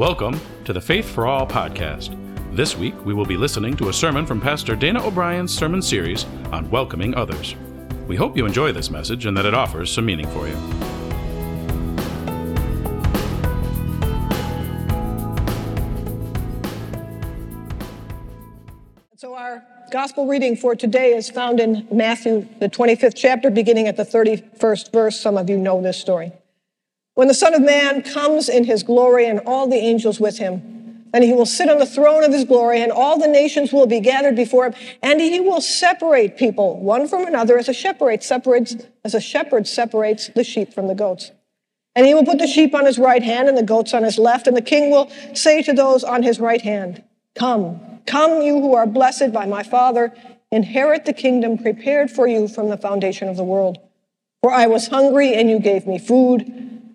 Welcome to the Faith for All podcast. This week, we will be listening to a sermon from Pastor Dana O'Brien's sermon series on welcoming others. We hope you enjoy this message and that it offers some meaning for you. So, our gospel reading for today is found in Matthew, the 25th chapter, beginning at the 31st verse. Some of you know this story. When the Son of Man comes in his glory and all the angels with him, then he will sit on the throne of his glory, and all the nations will be gathered before him, and he will separate people one from another as a shepherd separates, as a shepherd separates the sheep from the goats. And he will put the sheep on his right hand and the goats on his left, and the king will say to those on his right hand, Come, come, you who are blessed by my Father, inherit the kingdom prepared for you from the foundation of the world. For I was hungry, and you gave me food.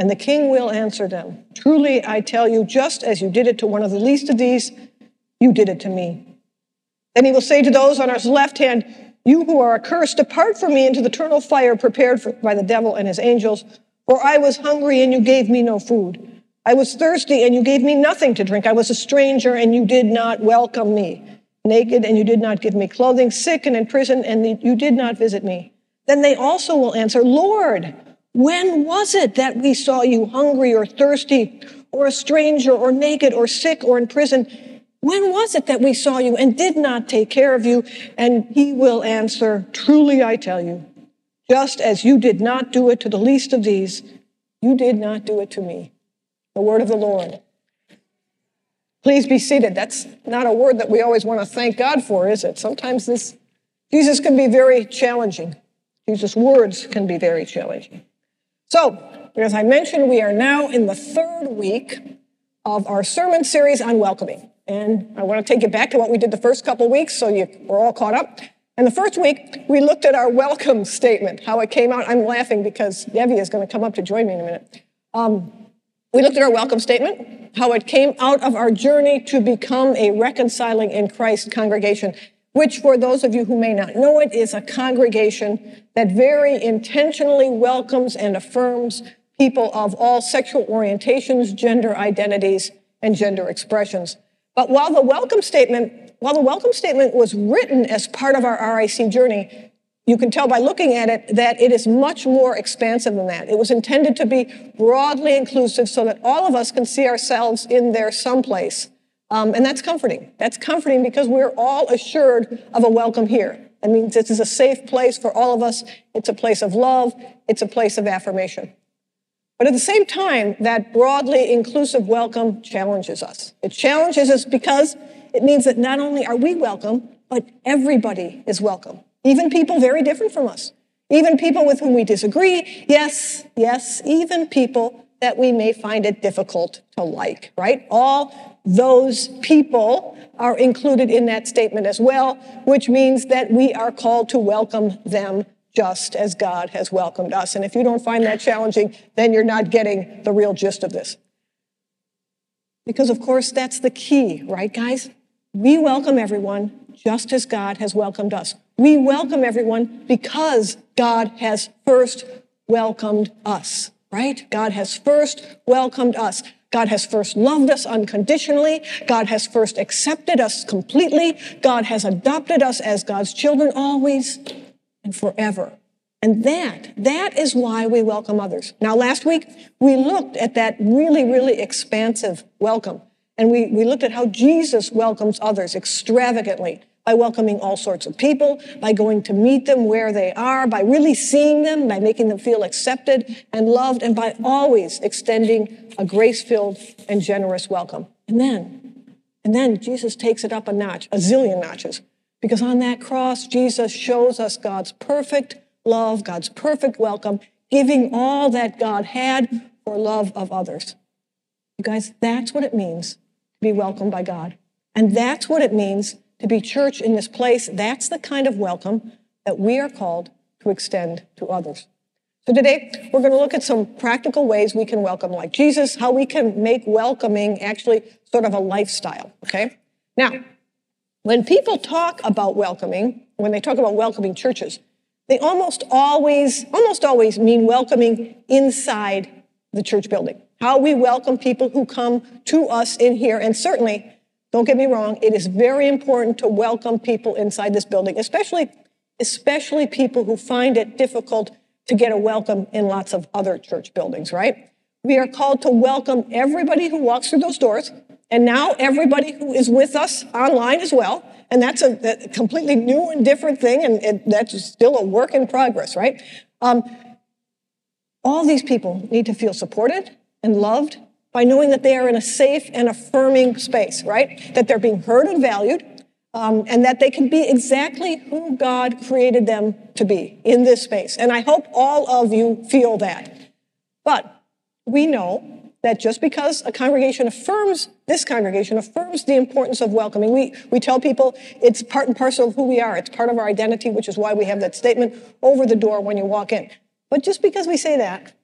And the king will answer them Truly, I tell you, just as you did it to one of the least of these, you did it to me. Then he will say to those on his left hand, You who are accursed, depart from me into the eternal fire prepared for, by the devil and his angels. For I was hungry, and you gave me no food. I was thirsty, and you gave me nothing to drink. I was a stranger, and you did not welcome me. Naked, and you did not give me clothing. Sick and in prison, and you did not visit me. Then they also will answer, Lord, when was it that we saw you hungry or thirsty or a stranger or naked or sick or in prison? When was it that we saw you and did not take care of you? And he will answer, Truly I tell you, just as you did not do it to the least of these, you did not do it to me. The word of the Lord. Please be seated. That's not a word that we always want to thank God for, is it? Sometimes this, Jesus can be very challenging. Jesus' words can be very challenging. So, as I mentioned, we are now in the third week of our sermon series on welcoming. And I want to take you back to what we did the first couple weeks so you, we're all caught up. And the first week, we looked at our welcome statement, how it came out. I'm laughing because Debbie is going to come up to join me in a minute. Um, we looked at our welcome statement, how it came out of our journey to become a reconciling in Christ congregation which for those of you who may not know it is a congregation that very intentionally welcomes and affirms people of all sexual orientations, gender identities, and gender expressions. But while the welcome statement, while the welcome statement was written as part of our RIC journey, you can tell by looking at it that it is much more expansive than that. It was intended to be broadly inclusive so that all of us can see ourselves in there someplace. Um, and that's comforting. That's comforting because we're all assured of a welcome here. I mean, this is a safe place for all of us. It's a place of love. It's a place of affirmation. But at the same time, that broadly inclusive welcome challenges us. It challenges us because it means that not only are we welcome, but everybody is welcome. Even people very different from us. Even people with whom we disagree. Yes, yes, even people that we may find it difficult to like, right? All those people are included in that statement as well, which means that we are called to welcome them just as God has welcomed us. And if you don't find that challenging, then you're not getting the real gist of this. Because, of course, that's the key, right, guys? We welcome everyone just as God has welcomed us. We welcome everyone because God has first welcomed us, right? God has first welcomed us. God has first loved us unconditionally. God has first accepted us completely. God has adopted us as God's children always and forever. And that, that is why we welcome others. Now, last week, we looked at that really, really expansive welcome. And we, we looked at how Jesus welcomes others extravagantly by welcoming all sorts of people, by going to meet them where they are, by really seeing them, by making them feel accepted and loved, and by always extending a grace filled and generous welcome. And then, and then Jesus takes it up a notch, a zillion notches, because on that cross, Jesus shows us God's perfect love, God's perfect welcome, giving all that God had for love of others. You guys, that's what it means to be welcomed by God. And that's what it means to be church in this place. That's the kind of welcome that we are called to extend to others. So today, we're going to look at some practical ways we can welcome like Jesus, how we can make welcoming actually sort of a lifestyle, okay? Now, when people talk about welcoming, when they talk about welcoming churches, they almost always, almost always mean welcoming inside the church building. How we welcome people who come to us in here. And certainly, don't get me wrong, it is very important to welcome people inside this building, especially, especially people who find it difficult to get a welcome in lots of other church buildings, right? We are called to welcome everybody who walks through those doors, and now everybody who is with us online as well. And that's a, a completely new and different thing, and, and, that's still a work in progress, right? Um, all these people need to feel supported and loved by knowing that they are in a safe and affirming space, right? That they're being heard and valued, um, and that they can be exactly who God created them to be in this space. And I hope all of you feel that. But we know that just because a congregation affirms, this congregation affirms the importance of welcoming, we, we tell people it's part and parcel of who we are. It's part of our identity, which is why we have that statement over the door when you walk in. But just because we say that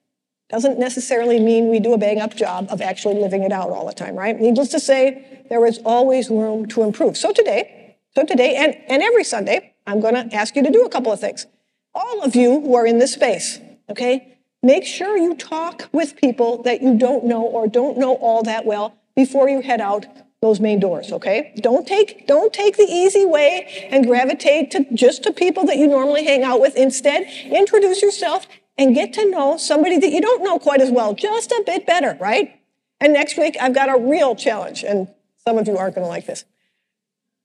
doesn't necessarily mean we do a bang up job of actually living it out all the time, right? Needless to say, there is always room to improve. So today, so today and, and every Sunday, I'm going to ask you to do a couple of things. All of you who are in this space, okay? Make sure you talk with people that you don't know or don't know all that well before you head out those main doors, okay? Don't take don't take the easy way and gravitate to just to people that you normally hang out with. Instead, introduce yourself and get to know somebody that you don't know quite as well, just a bit better, right? And next week I've got a real challenge and some of you aren't going to like this.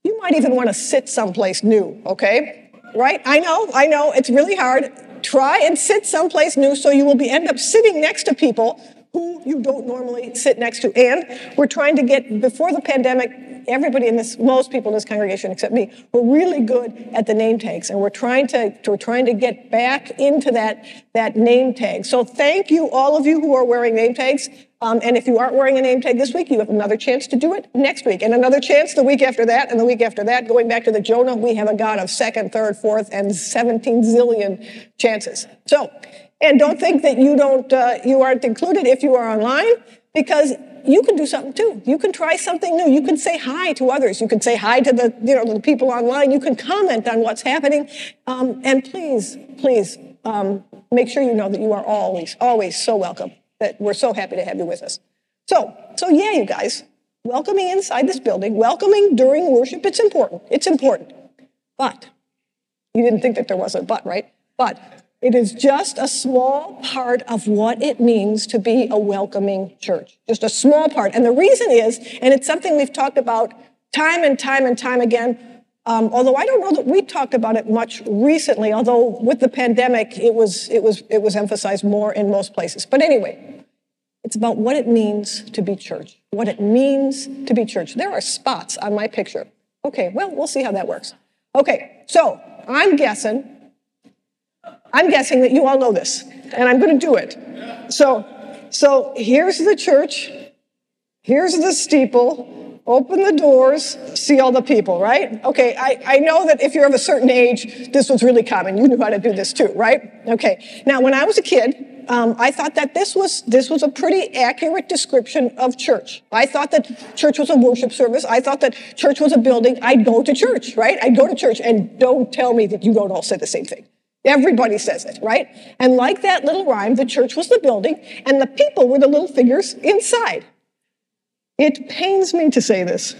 You might even want to sit someplace new, okay? Right? I know, I know, it's really hard. Try and sit someplace new so you will be end up sitting next to people who you don't normally sit next to. And we're trying to get, before the pandemic, everybody in this, most people in this congregation except me, were really good at the name tags. And we're trying to, we're trying to get back into that, that name tag. So thank you, all of you who are wearing name tags. Um, and if you aren't wearing a name tag this week, you have another chance to do it next week, and another chance the week after that, and the week after that. Going back to the Jonah, we have a God of second, third, fourth, and 17 zillion chances. So, and don't think that you don't, uh, you aren't included if you are online, because you can do something too. You can try something new. You can say hi to others. You can say hi to the, you know, the people online. You can comment on what's happening. Um, and please, please, um, make sure you know that you are always, always so welcome that we're so happy to have you with us. So, so yeah, you guys, welcoming inside this building, welcoming during worship, it's important. It's important. But you didn't think that there was a but, right? But it is just a small part of what it means to be a welcoming church. Just a small part. And the reason is, and it's something we've talked about time and time and time again, um, although I don't know that we talked about it much recently, although with the pandemic, it was, it, was, it was emphasized more in most places. But anyway, it's about what it means to be church, what it means to be church. There are spots on my picture. Okay, well, we'll see how that works. Okay, so I'm guessing, I'm guessing that you all know this, and I'm going to do it. So, so here's the church, here's the steeple, open the doors, see all the people, right? Okay, I, I know that if you're of a certain age, this was really common. You knew how to do this too, right? Okay. Now, when I was a kid, um, I thought that this was this was a pretty accurate description of church. I thought that church was a worship service. I thought that church was a building. I'd go to church, right? I'd go to church, and don't tell me that you don't all say the same thing. Everybody says it, right? And like that little rhyme, the church was the building, and the people were the little figures inside. It pains me to say this,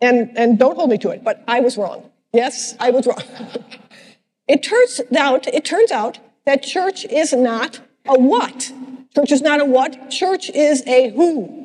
and, and don't hold me to it, but I was wrong. Yes, I was wrong. it turns out, it turns out that church is not a what. Church is not a what. Church is a who.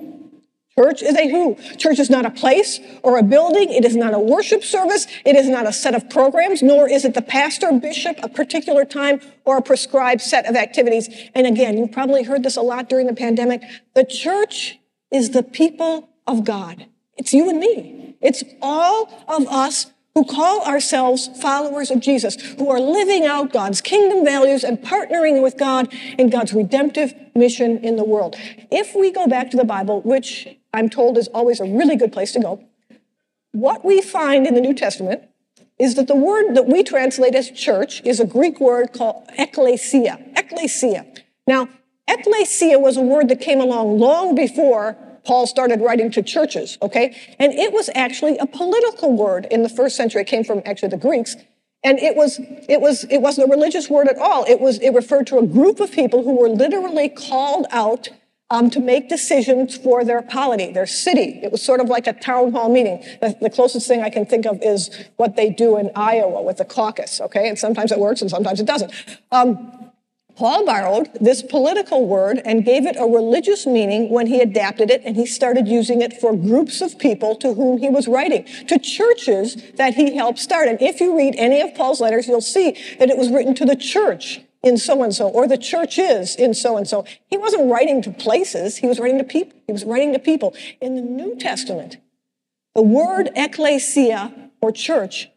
Church is a who. Church is not a place or a building. It is not a worship service. It is not a set of programs, nor is it the pastor, bishop, a particular time, or a prescribed set of activities. And again, you probably heard this a lot during the pandemic. The church is the people of God. It's you and me. It's all of us who call ourselves followers of Jesus, who are living out God's kingdom values and partnering with God in God's redemptive mission in the world. If we go back to the Bible, which I'm told is always a really good place to go, what we find in the New Testament is that the word that we translate as church is a Greek word called ekklesia. Ekklesia. Now, ekklesia was a word that came along long before Paul started writing to churches, okay? And it was actually a political word in the first century. It came from actually the Greeks. And it was, it was, it wasn't a religious word at all. It was, it referred to a group of people who were literally called out um, to make decisions for their polity, their city. It was sort of like a town hall meeting. The, the, closest thing I can think of is what they do in Iowa with the caucus, okay? And sometimes it works and sometimes it doesn't. Um, Paul borrowed this political word and gave it a religious meaning when he adapted it and he started using it for groups of people to whom he was writing, to churches that he helped start. And if you read any of Paul's letters, you'll see that it was written to the church in so and so, or the church is in so and so. He wasn't writing to places, he was writing to people. He was writing to people. In the New Testament, the word ecclesia or church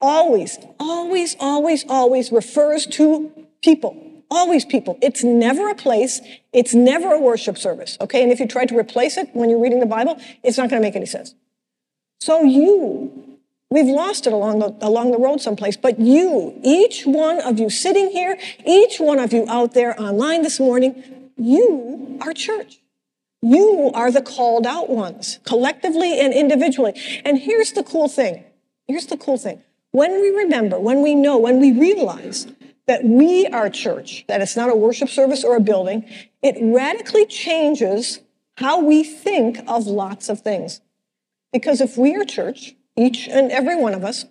always, always, always, always refers to people always people. It's never a place. It's never a worship service. Okay. And if you try to replace it when you're reading the Bible, it's not going to make any sense. So you, we've lost it along the, along the road someplace, but you, each one of you sitting here, each one of you out there online this morning, you are church. You are the called out ones, collectively and individually. And here's the cool thing. Here's the cool thing. When we remember, when we know, when we realize that we are church, that it's not a worship service or a building, it radically changes how we think of lots of things. Because if we are church, each and every one of us,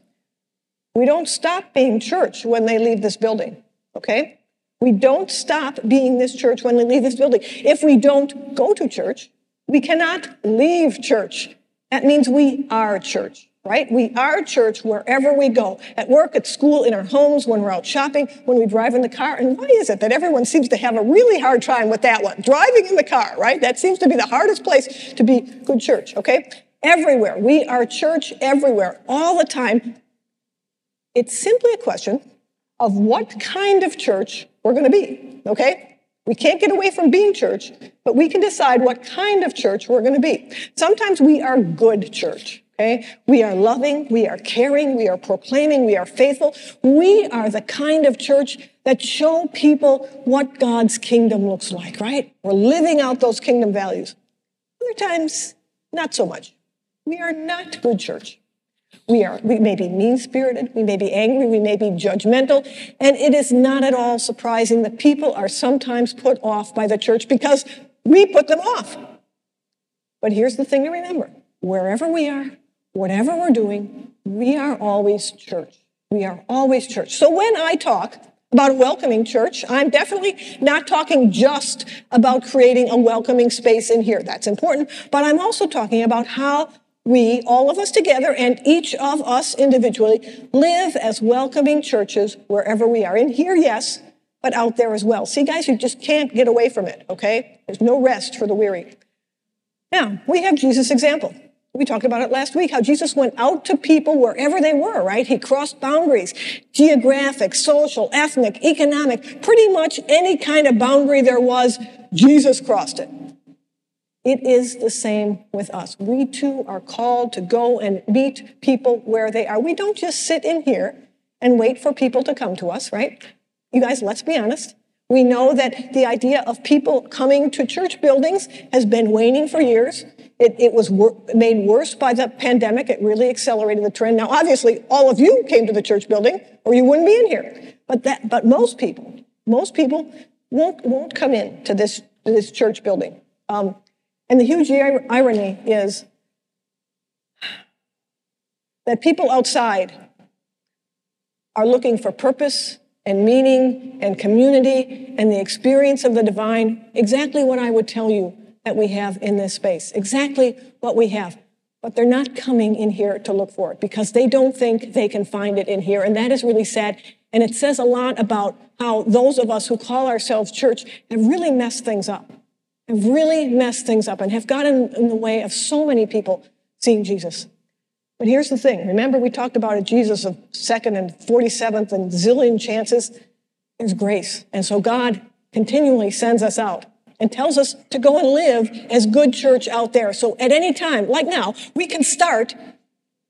we don't stop being church when they leave this building, okay? We don't stop being this church when they leave this building. If we don't go to church, we cannot leave church. That means we are church right? We are church wherever we go, at work, at school, in our homes, when we're out shopping, when we drive in the car. And why is it that everyone seems to have a really hard time with that one? Driving in the car, right? That seems to be the hardest place to be good church, okay? Everywhere. We are church everywhere, all the time. It's simply a question of what kind of church we're going to be, okay? We can't get away from being church, but we can decide what kind of church we're going to be. Sometimes we are good church. Okay? We are loving, we are caring, we are proclaiming, we are faithful. We are the kind of church that show people what God's kingdom looks like, right? We're living out those kingdom values. Other times, not so much. We are not good church. We are, we may be mean spirited, we may be angry, we may be judgmental, and it is not at all surprising that people are sometimes put off by the church because we put them off. But here's the thing to remember wherever we are, whatever we're doing, we are always church. We are always church. So when I talk about a welcoming church, I'm definitely not talking just about creating a welcoming space in here. That's important. But I'm also talking about how we, all of us together, and each of us individually, live as welcoming churches wherever we are. In here, yes, but out there as well. See, guys, you just can't get away from it, okay? There's no rest for the weary. Now, we have Jesus' example. We talked about it last week, how Jesus went out to people wherever they were, right? He crossed boundaries, geographic, social, ethnic, economic, pretty much any kind of boundary there was, Jesus crossed it. It is the same with us. We too are called to go and meet people where they are. We don't just sit in here and wait for people to come to us, right? You guys, let's be honest. We know that the idea of people coming to church buildings has been waning for years. It, it was wor- made worse by the pandemic. It really accelerated the trend. Now, obviously, all of you came to the church building, or you wouldn't be in here. But that, but most people, most people won't won't come in to this to this church building. Um, and the huge irony is that people outside are looking for purpose and meaning and community and the experience of the divine, exactly what I would tell you that we have in this space. Exactly what we have. But they're not coming in here to look for it because they don't think they can find it in here. And that is really sad. And it says a lot about how those of us who call ourselves church have really messed things up, have really messed things up and have gotten in the way of so many people seeing Jesus. But here's the thing. Remember, we talked about a Jesus of second and 47th and zillion chances. There's grace. And so God continually sends us out and tells us to go and live as good church out there. So at any time, like now, we can start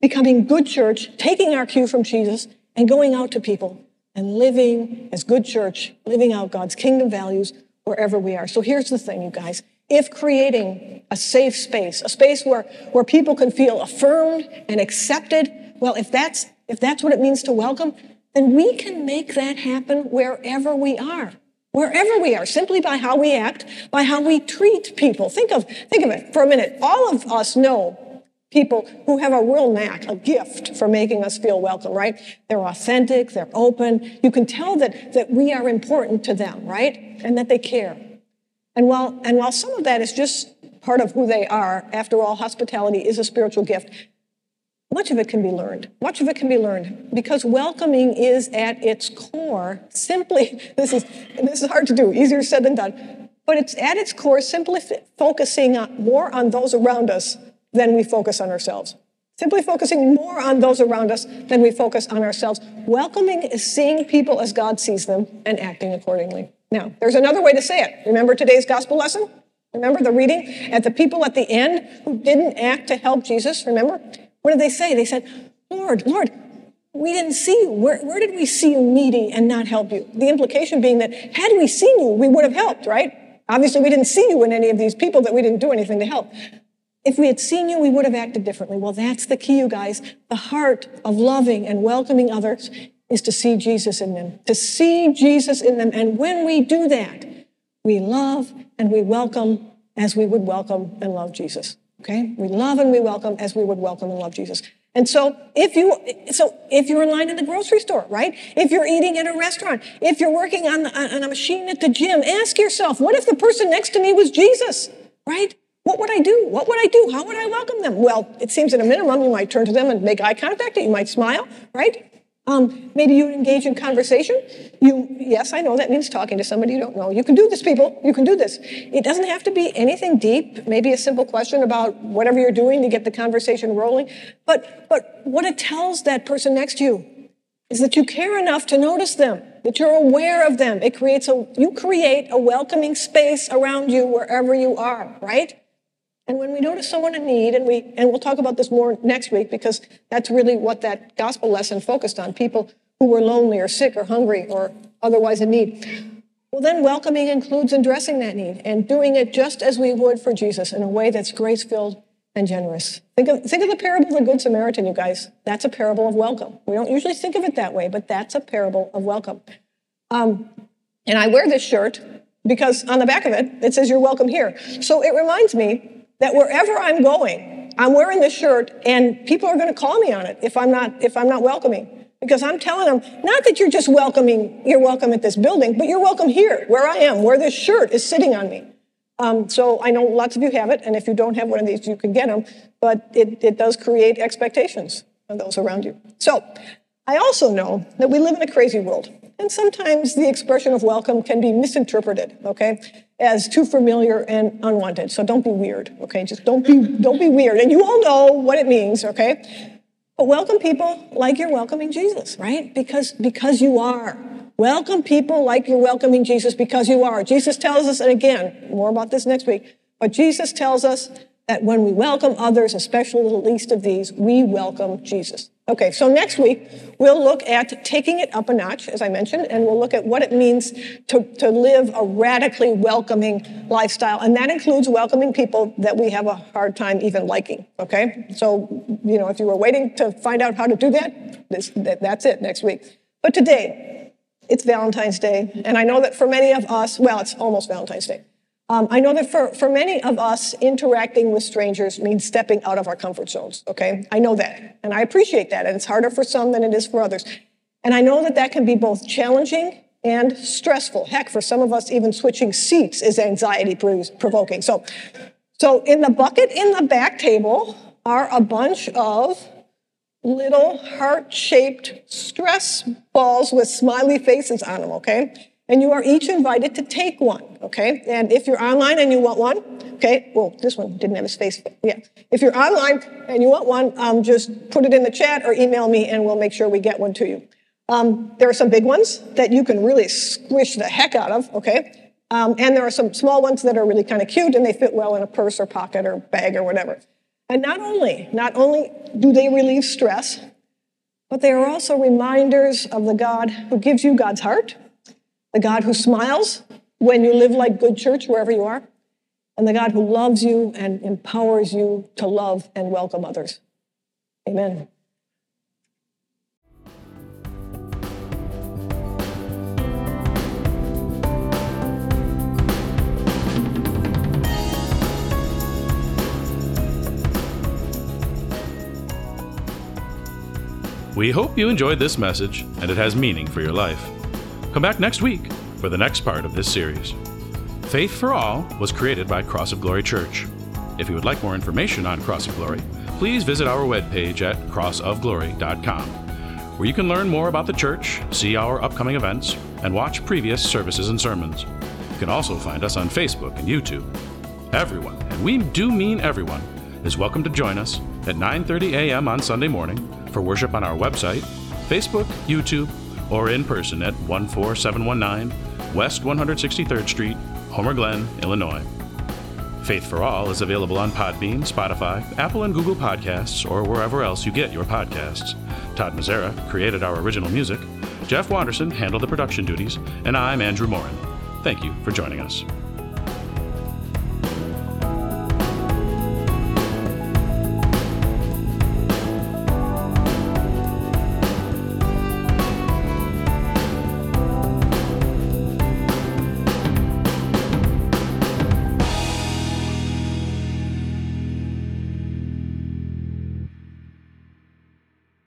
becoming good church, taking our cue from Jesus and going out to people and living as good church, living out God's kingdom values wherever we are. So here's the thing, you guys. If creating a safe space, a space where, where people can feel affirmed and accepted, well, if that's, if that's what it means to welcome, then we can make that happen wherever we are. Wherever we are, simply by how we act, by how we treat people. Think of, think of it for a minute. All of us know people who have a real knack, a gift for making us feel welcome, right? They're authentic, they're open. You can tell that, that we are important to them, right? And that they care. And while, and while some of that is just part of who they are, after all, hospitality is a spiritual gift, much of it can be learned. Much of it can be learned because welcoming is at its core simply, this is, this is hard to do, easier said than done, but it's at its core simply focusing on, more on those around us than we focus on ourselves. Simply focusing more on those around us than we focus on ourselves. Welcoming is seeing people as God sees them and acting accordingly. Now, there's another way to say it. Remember today's gospel lesson? Remember the reading at the people at the end who didn't act to help Jesus? Remember? What did they say? They said, Lord, Lord, we didn't see you. Where, where did we see you needy and not help you? The implication being that had we seen you, we would have helped, right? Obviously, we didn't see you in any of these people that we didn't do anything to help. If we had seen you, we would have acted differently. Well, that's the key, you guys. The heart of loving and welcoming others is to see Jesus in them, to see Jesus in them. And when we do that, we love and we welcome as we would welcome and love Jesus. Okay? We love and we welcome as we would welcome and love Jesus. And so if you, so if you're in line in the grocery store, right? If you're eating at a restaurant, if you're working on, on a machine at the gym, ask yourself, what if the person next to me was Jesus, right? What would I do? What would I do? How would I welcome them? Well, it seems at a minimum you might turn to them and make eye contact. You might smile, right? Um, maybe you engage in conversation. You, yes, I know that means talking to somebody you don't know. You can do this, people. You can do this. It doesn't have to be anything deep. Maybe a simple question about whatever you're doing to get the conversation rolling. But, but what it tells that person next to you is that you care enough to notice them, that you're aware of them. It creates a, you create a welcoming space around you wherever you are, right? And when we notice someone in need, and we and we'll talk about this more next week because that's really what that gospel lesson focused on, people who were lonely or sick or hungry or otherwise in need. Well, then welcoming includes addressing that need and doing it just as we would for Jesus in a way that's grace filled and generous. Think of, think of the parable of the Good Samaritan, you guys. That's a parable of welcome. We don't usually think of it that way, but that's a parable of welcome. Um, and I wear this shirt because on the back of it, it says, You're welcome here. So it reminds me that wherever I'm going, I'm wearing this shirt and people are going to call me on it if I'm not, if I'm not welcoming. Because I'm telling them, not that you're just welcoming, you're welcome at this building, but you're welcome here, where I am, where this shirt is sitting on me. Um, so I know lots of you have it, and if you don't have one of these, you can get them, but it, it does create expectations of those around you. So I also know that we live in a crazy world. And sometimes the expression of welcome can be misinterpreted, okay, as too familiar and unwanted. So don't be weird, okay? Just don't be don't be weird. And you all know what it means, okay? But welcome people like you're welcoming Jesus, right? Because because you are. Welcome people like you're welcoming Jesus because you are. Jesus tells us, and again, more about this next week, but Jesus tells us that when we welcome others, especially the least of these, we welcome Jesus. Okay, so next week we'll look at taking it up a notch, as I mentioned, and we'll look at what it means to, to live a radically welcoming lifestyle. And that includes welcoming people that we have a hard time even liking. Okay, so, you know, if you were waiting to find out how to do that, this, that that's it next week. But today, it's Valentine's Day, and I know that for many of us, well, it's almost Valentine's Day. Um, I know that for, for many of us, interacting with strangers means stepping out of our comfort zones, okay? I know that, and I appreciate that, and it's harder for some than it is for others. And I know that that can be both challenging and stressful. Heck, for some of us, even switching seats is anxiety provoking. So, so in the bucket in the back table are a bunch of little heart-shaped stress balls with smiley faces on them, okay? And you are each invited to take one, okay? And if you're online and you want one, okay, well, this one didn't have a space, yeah. If you're online and you want one, um, just put it in the chat or email me and we'll make sure we get one to you. Um, there are some big ones that you can really squish the heck out of, okay? Um, and there are some small ones that are really kind of cute and they fit well in a purse or pocket or bag or whatever. And not only, not only do they relieve stress, but they are also reminders of the God who gives you God's heart, the God who smiles when you live like good church wherever you are, and the God who loves you and empowers you to love and welcome others. Amen. We hope you enjoyed this message and it has meaning for your life. Come back next week for the next part of this series. Faith for All was created by Cross of Glory Church. If you would like more information on Cross of Glory, please visit our webpage at crossofglory.com, where you can learn more about the church, see our upcoming events, and watch previous services and sermons. You can also find us on Facebook and YouTube. Everyone, and we do mean everyone, is welcome to join us at 9:30 a.m. on Sunday morning for worship on our website, Facebook, YouTube, or in person at 14719 West 163rd Street, Homer Glen, Illinois. Faith for All is available on Podbean, Spotify, Apple and Google Podcasts, or wherever else you get your podcasts. Todd Mazzara created our original music. Jeff Wanderson handled the production duties, and I'm Andrew Morin. Thank you for joining us.